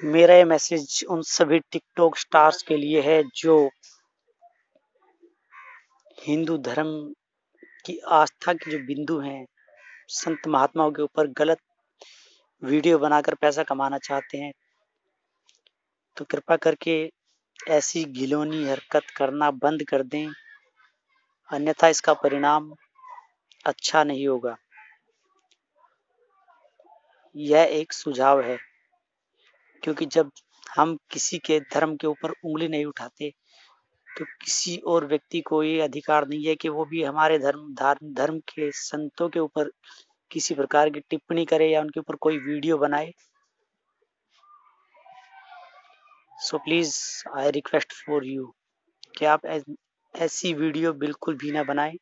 मेरा ये मैसेज उन सभी टिकटॉक स्टार्स के लिए है जो हिंदू धर्म की आस्था के जो बिंदु हैं, संत महात्माओं के ऊपर गलत वीडियो बनाकर पैसा कमाना चाहते हैं तो कृपा करके ऐसी घिलौनी हरकत करना बंद कर दें। अन्यथा इसका परिणाम अच्छा नहीं होगा। यह एक सुझाव है, क्योंकि जब हम किसी के धर्म के ऊपर उंगली नहीं उठाते तो किसी और व्यक्ति को ये अधिकार नहीं है कि वो भी हमारे धर्म धर्म के संतों के ऊपर किसी प्रकार की टिप्पणी करे या उनके ऊपर कोई वीडियो बनाए। So please I request for you कि आप ऐसी वीडियो बिल्कुल भी ना बनाएँ।